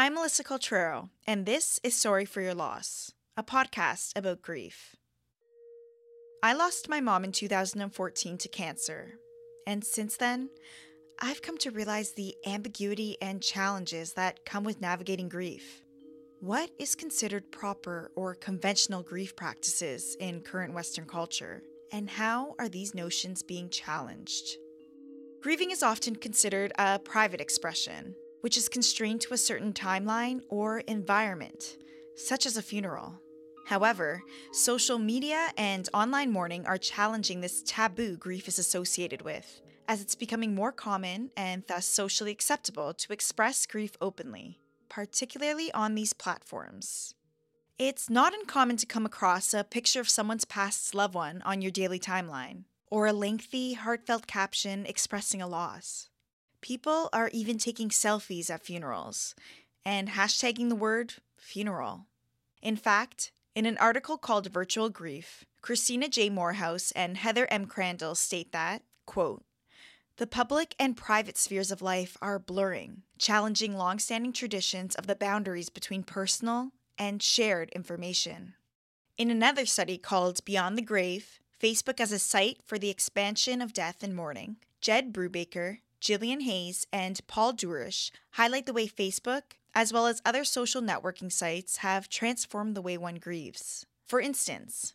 I'm Melissa Coltrero, and this is Sorry for Your Loss, a podcast about grief. I lost my mom in 2014 to cancer, and since then, I've come to realize the ambiguity and challenges that come with navigating grief. What is considered proper or conventional grief practices in current Western culture, and how are these notions being challenged? Grieving is often considered a private expression, which is constrained to a certain timeline or environment, such as a funeral. However, social media and online mourning are challenging this taboo grief is associated with, as it's becoming more common and thus socially acceptable to express grief openly, particularly on these platforms. It's not uncommon to come across a picture of someone's past loved one on your daily timeline, or a lengthy, heartfelt caption expressing a loss. People are even taking selfies at funerals and hashtagging the word funeral. In fact, in an article called Virtual Grief, Christina J. Morehouse and Heather M. Crandall state that, quote, the public and private spheres of life are blurring, challenging long-standing traditions of the boundaries between personal and shared information. In another study called Beyond the Grave Facebook as a Site for the Expansion of Death and Mourning, Jed Brubaker, Gillian Hayes, and Paul Dourish highlight the way Facebook, as well as other social networking sites, have transformed the way one grieves. For instance,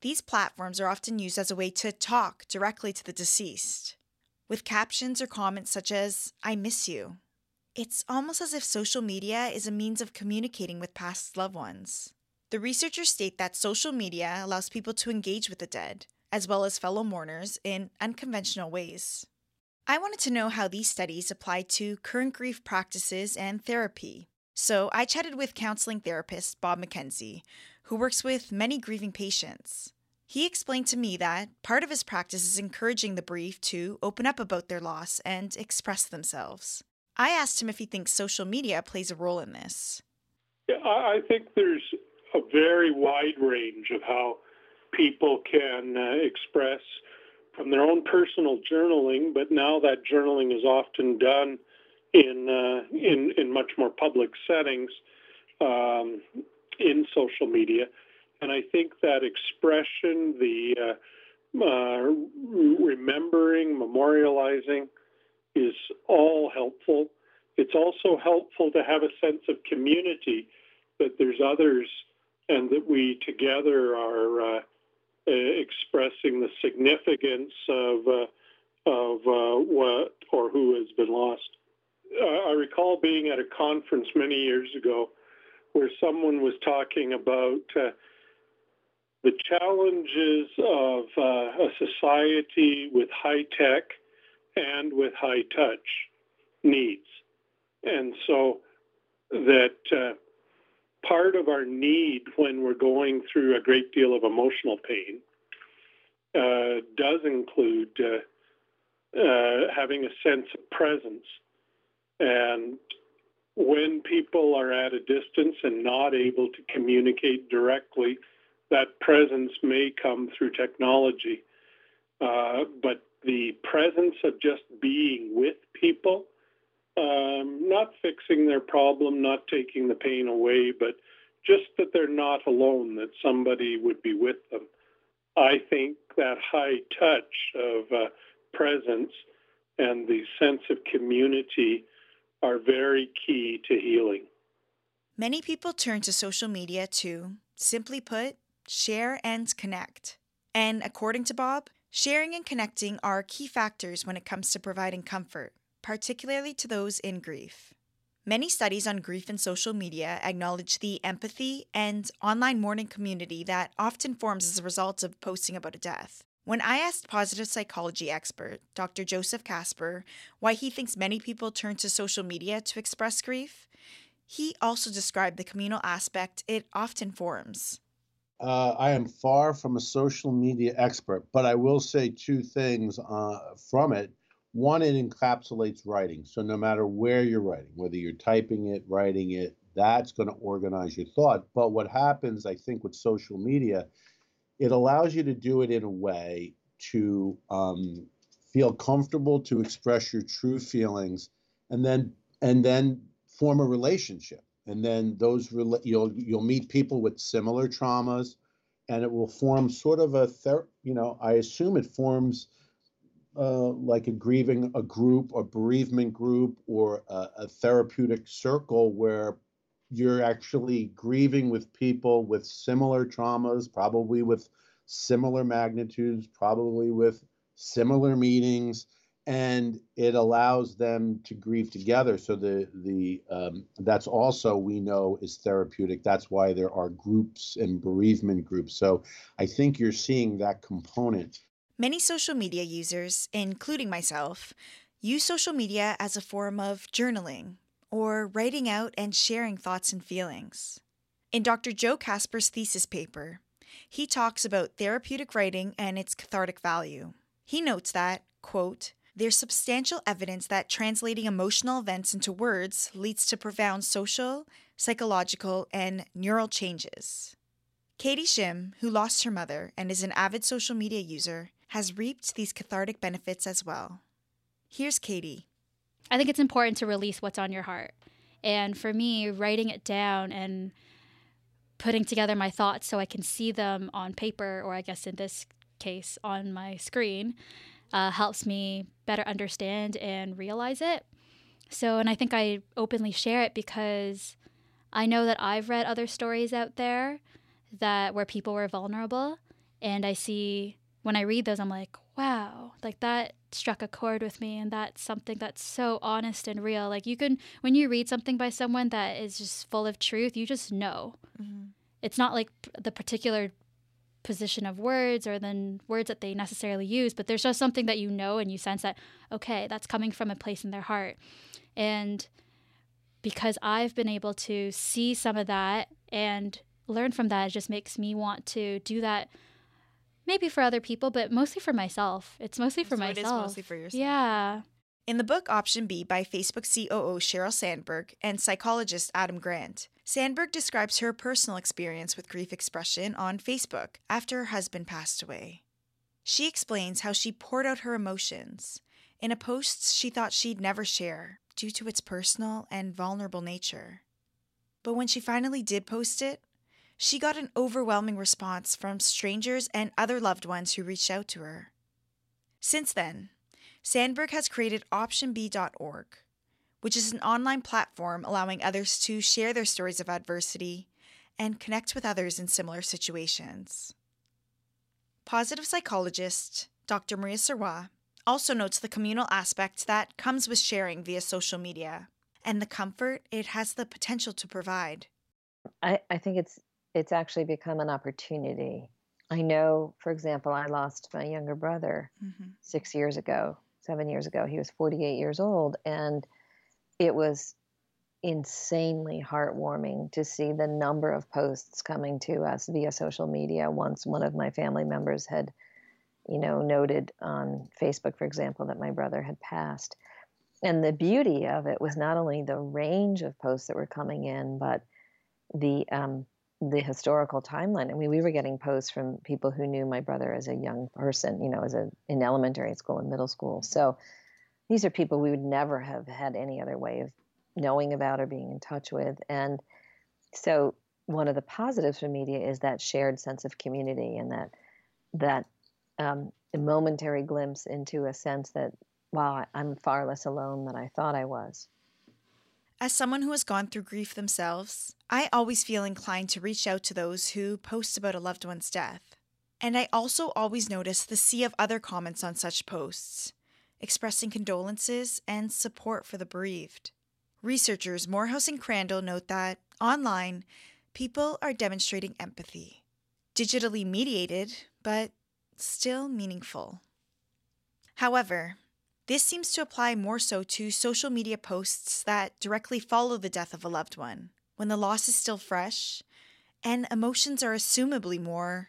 these platforms are often used as a way to talk directly to the deceased, with captions or comments such as, I miss you. It's almost as if social media is a means of communicating with past loved ones. The researchers state that social media allows people to engage with the dead, as well as fellow mourners, in unconventional ways. I wanted to know how these studies apply to current grief practices and therapy. So I chatted with counseling therapist Bob McKenzie, who works with many grieving patients. He explained to me that part of his practice is encouraging the bereaved to open up about their loss and express themselves. I asked him if he thinks social media plays a role in this. Yeah, I think there's a very wide range of how people can uh, express from their own personal journaling, but now that journaling is often done in uh, in in much more public settings um, in social media, and I think that expression, the uh, uh, remembering, memorializing, is all helpful. It's also helpful to have a sense of community that there's others and that we together are uh, expressing the significance of uh, of uh, what or who has been lost. I recall being at a conference many years ago where someone was talking about uh, the challenges of uh, a society with high tech and with high touch needs. And so that uh, part of our need when we're going through a great deal of emotional pain uh, does include uh, uh, having a sense of presence. And when people are at a distance and not able to communicate directly, that presence may come through technology. Uh, but the presence of just being with people um, not fixing their problem, not taking the pain away, but just that they're not alone, that somebody would be with them. I think that high touch of uh, presence and the sense of community are very key to healing. Many people turn to social media to, simply put, share and connect. And according to Bob, sharing and connecting are key factors when it comes to providing comfort particularly to those in grief. Many studies on grief and social media acknowledge the empathy and online mourning community that often forms as a result of posting about a death. When I asked positive psychology expert Dr. Joseph Casper why he thinks many people turn to social media to express grief, he also described the communal aspect it often forms. Uh, I am far from a social media expert, but I will say two things uh, from it. One, it encapsulates writing. So no matter where you're writing, whether you're typing it, writing it, that's going to organize your thought. But what happens, I think, with social media, it allows you to do it in a way to um, feel comfortable to express your true feelings, and then and then form a relationship and then those you'll you'll meet people with similar traumas and it will form sort of a ther- you know i assume it forms uh, like a grieving a group a bereavement group or a, a therapeutic circle where you're actually grieving with people with similar traumas probably with similar magnitudes probably with similar meanings, and it allows them to grieve together. So the the um, that's also we know is therapeutic. That's why there are groups and bereavement groups. So I think you're seeing that component. Many social media users, including myself, use social media as a form of journaling or writing out and sharing thoughts and feelings. In Dr. Joe Casper's thesis paper, he talks about therapeutic writing and its cathartic value. He notes that, quote, there's substantial evidence that translating emotional events into words leads to profound social, psychological, and neural changes. Katie Shim, who lost her mother and is an avid social media user, has reaped these cathartic benefits as well. Here's Katie. I think it's important to release what's on your heart. And for me, writing it down and putting together my thoughts so I can see them on paper, or I guess in this case, on my screen, uh, helps me better understand and realize it. So, and I think I openly share it because I know that I've read other stories out there that where people were vulnerable, and I see when I read those, I'm like, wow, like that struck a chord with me, and that's something that's so honest and real. Like you can, when you read something by someone that is just full of truth, you just know. Mm-hmm. It's not like the particular position of words or then words that they necessarily use, but there's just something that you know and you sense that, okay, that's coming from a place in their heart. And because I've been able to see some of that and learn from that, it just makes me want to do that maybe for other people, but mostly for myself. It's mostly for so myself. It is mostly for yourself. Yeah. In the book Option B by Facebook COO Sheryl Sandberg and psychologist Adam Grant, Sandberg describes her personal experience with grief expression on Facebook after her husband passed away. She explains how she poured out her emotions in a post she thought she'd never share due to its personal and vulnerable nature. But when she finally did post it, she got an overwhelming response from strangers and other loved ones who reached out to her. Since then, Sandberg has created OptionB.org, which is an online platform allowing others to share their stories of adversity and connect with others in similar situations. Positive psychologist Dr. Maria Sirois also notes the communal aspect that comes with sharing via social media and the comfort it has the potential to provide. I, I think it's it's actually become an opportunity. I know, for example, I lost my younger brother mm-hmm. six years ago seven years ago. He was 48 years old, and it was insanely heartwarming to see the number of posts coming to us via social media. Once one of my family members had, you know, noted on Facebook, for example, that my brother had passed. And the beauty of it was not only the range of posts that were coming in, but the um, the historical timeline. I mean, we were getting posts from people who knew my brother as a young person, you know, as a in elementary school and middle school. So these are people we would never have had any other way of knowing about or being in touch with. And so one of the positives for media is that shared sense of community and that that um, momentary glimpse into a sense that wow, I'm far less alone than I thought I was. As someone who has gone through grief themselves, I always feel inclined to reach out to those who post about a loved one's death. And I also always notice the sea of other comments on such posts, expressing condolences and support for the bereaved. Researchers Morehouse and Crandall note that, online, people are demonstrating empathy. Digitally mediated, but still meaningful. However, this seems to apply more so to social media posts that directly follow the death of a loved one, when the loss is still fresh and emotions are assumably more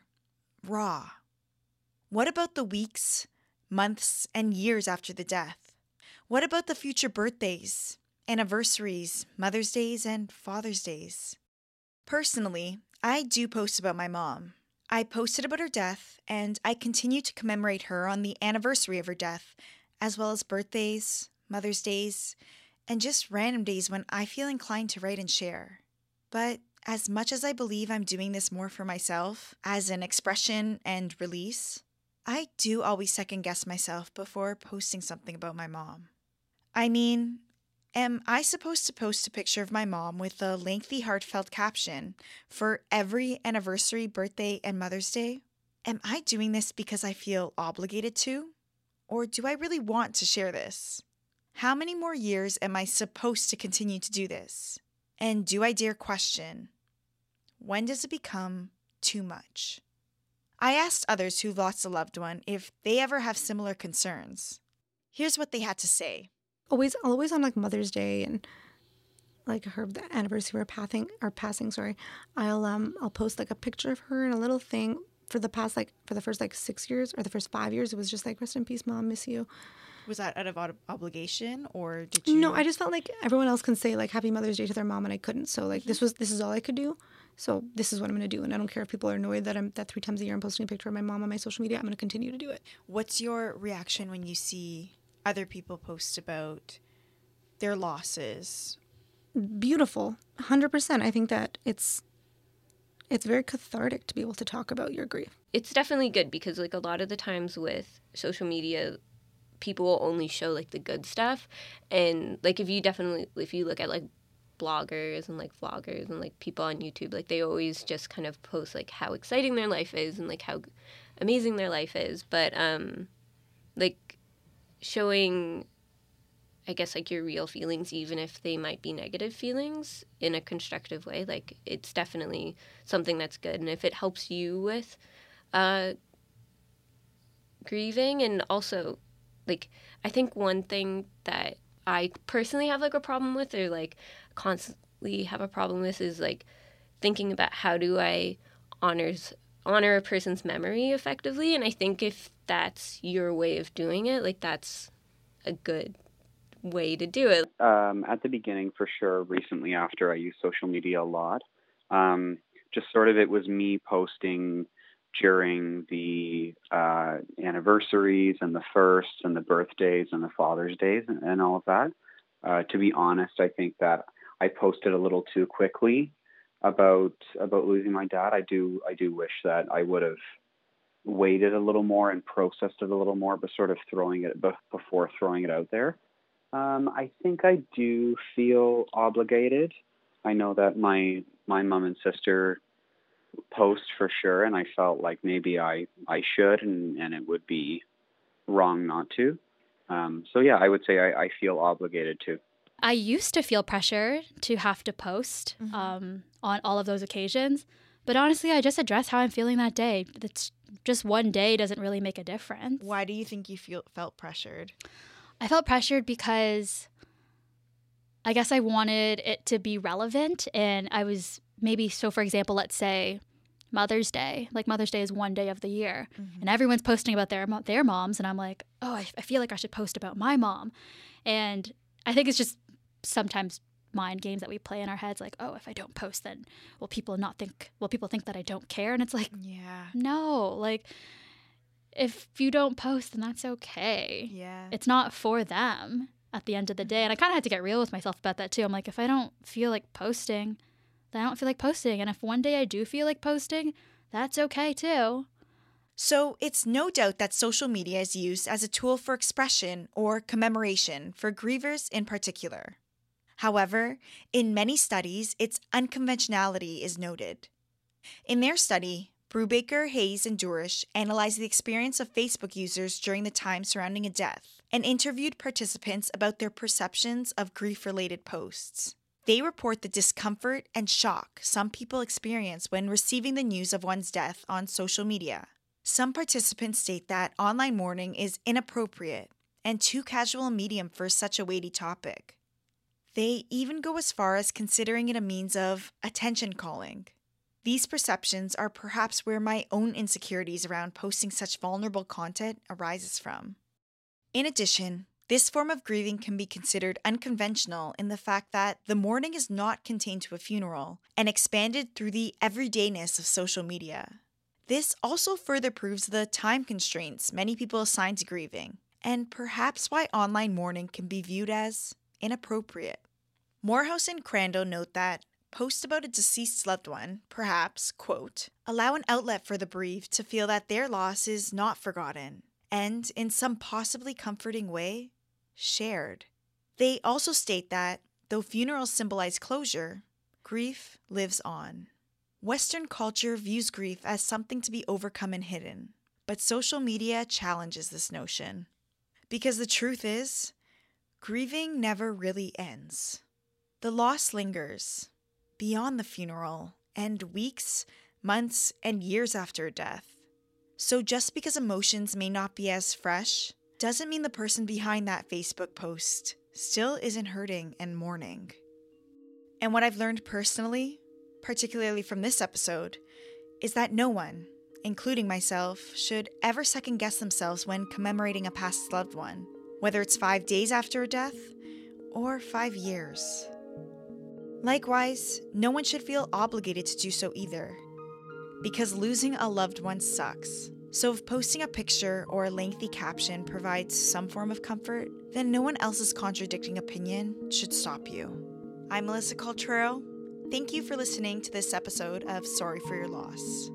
raw. What about the weeks, months, and years after the death? What about the future birthdays, anniversaries, Mother's Days, and Father's Days? Personally, I do post about my mom. I posted about her death, and I continue to commemorate her on the anniversary of her death as well as birthdays, Mother's Days, and just random days when I feel inclined to write and share. But as much as I believe I'm doing this more for myself, as an expression and release, I do always second guess myself before posting something about my mom. I mean, am I supposed to post a picture of my mom with a lengthy, heartfelt caption for every anniversary, birthday, and Mother's Day? Am I doing this because I feel obligated to? Or do I really want to share this? How many more years am I supposed to continue to do this? And do I dare question when does it become too much? I asked others who've lost a loved one if they ever have similar concerns. Here's what they had to say. Always, always on like Mother's Day and like her the anniversary of her passing, or passing, sorry. I'll um I'll post like a picture of her and a little thing for the past like for the first like six years or the first five years. It was just like rest in peace, mom, miss you. Was that out of obligation or did you? No, I just felt like everyone else can say like Happy Mother's Day to their mom, and I couldn't. So like this mm-hmm. was this is all I could do. So this is what I'm going to do, and I don't care if people are annoyed that I'm that three times a year I'm posting a picture of my mom on my social media. I'm going to continue to do it. What's your reaction when you see other people post about their losses? Beautiful, hundred percent. I think that it's it's very cathartic to be able to talk about your grief. It's definitely good because like a lot of the times with social media people will only show like the good stuff and like if you definitely if you look at like bloggers and like vloggers and like people on YouTube like they always just kind of post like how exciting their life is and like how amazing their life is but um like showing I guess like your real feelings even if they might be negative feelings in a constructive way like it's definitely something that's good. And if it helps you with uh grieving and also like I think one thing that I personally have like a problem with or like constantly have a problem with is like thinking about how do I honors honor a person's memory effectively. And I think if that's your way of doing it like that's a good way to do it. Um, at the beginning, for sure. Recently, after I used social media a lot, um, just sort of it was me posting during the uh, anniversaries and the firsts and the birthdays and the Father's Days and, and all of that. Uh, to be honest, I think that I posted a little too quickly about about losing my dad. I do I do wish that I would have waited a little more and processed it a little more, but sort of throwing it before throwing it out there. Um, I think I do feel obligated. I know that my my mom and sister post for sure, and I felt like maybe I I should, and and it would be wrong not to. Um, so yeah, I would say I, I, feel obligated to. I used to feel pressure to have to post mm-hmm. um, on all of those occasions, but honestly, I just address how I'm feeling that day. It's just one day doesn't really make a difference. Why do you think you feel felt pressured? I felt pressured because I guess I wanted it to be relevant, and I was maybe so for example let's say mother's day like mother's day is one day of the year mm-hmm. and everyone's posting about their their moms and i'm like oh I, I feel like i should post about my mom. And i think it's just sometimes mind games that we play in our heads like oh if i don't post then will people not think will people think that i don't care? And it's like yeah. No like if you don't post then that's okay yeah it's not for them at the end of the day and i kind of had to get real with myself about that too i'm like if i don't feel like posting then I don't feel like posting. And if one day I do feel like posting, that's okay too. So it's no doubt that social media is used as a tool for expression or commemoration for grievers in particular. However, in many studies, its unconventionality is noted. In their study, Brubaker, Hayes, and Dourish analyzed the experience of Facebook users during the time surrounding a death and interviewed participants about their perceptions of grief related posts. They report the discomfort and shock some people experience when receiving the news of one's death on social media. Some participants state that online mourning is inappropriate and too casual a medium for such a weighty topic. They even go as far as considering it a means of attention calling. These perceptions are perhaps where my own insecurities around posting such vulnerable content arises from. In addition, this form of grieving can be considered unconventional in the fact that the mourning is not contained to a funeral and expanded through the everydayness of social media. This also further proves the time constraints many people assign to grieving, and perhaps why online mourning can be viewed as inappropriate. Morehouse and Crandall note that posts about a deceased loved one, perhaps, quote, allow an outlet for the bereaved to feel that their loss is not forgotten and, in some possibly comforting way, shared. They also state that, though funerals symbolize closure, grief lives on. Western culture views grief as something to be overcome and hidden, but social media challenges this notion. Because the truth is, grieving never really ends. The loss lingers beyond the funeral and weeks, months, and years after death. So just because emotions may not be as fresh doesn't mean the person behind that Facebook post still isn't hurting and mourning. And what I've learned personally, particularly from this episode, is that no one, including myself, should ever second guess themselves when commemorating a past loved one, whether it's five days after a death or five years. Likewise, no one should feel obligated to do so either, because losing a loved one sucks. So, if posting a picture or a lengthy caption provides some form of comfort, then no one else's contradicting opinion should stop you. I'm Melissa Coltrero. Thank you for listening to this episode of Sorry for Your Loss.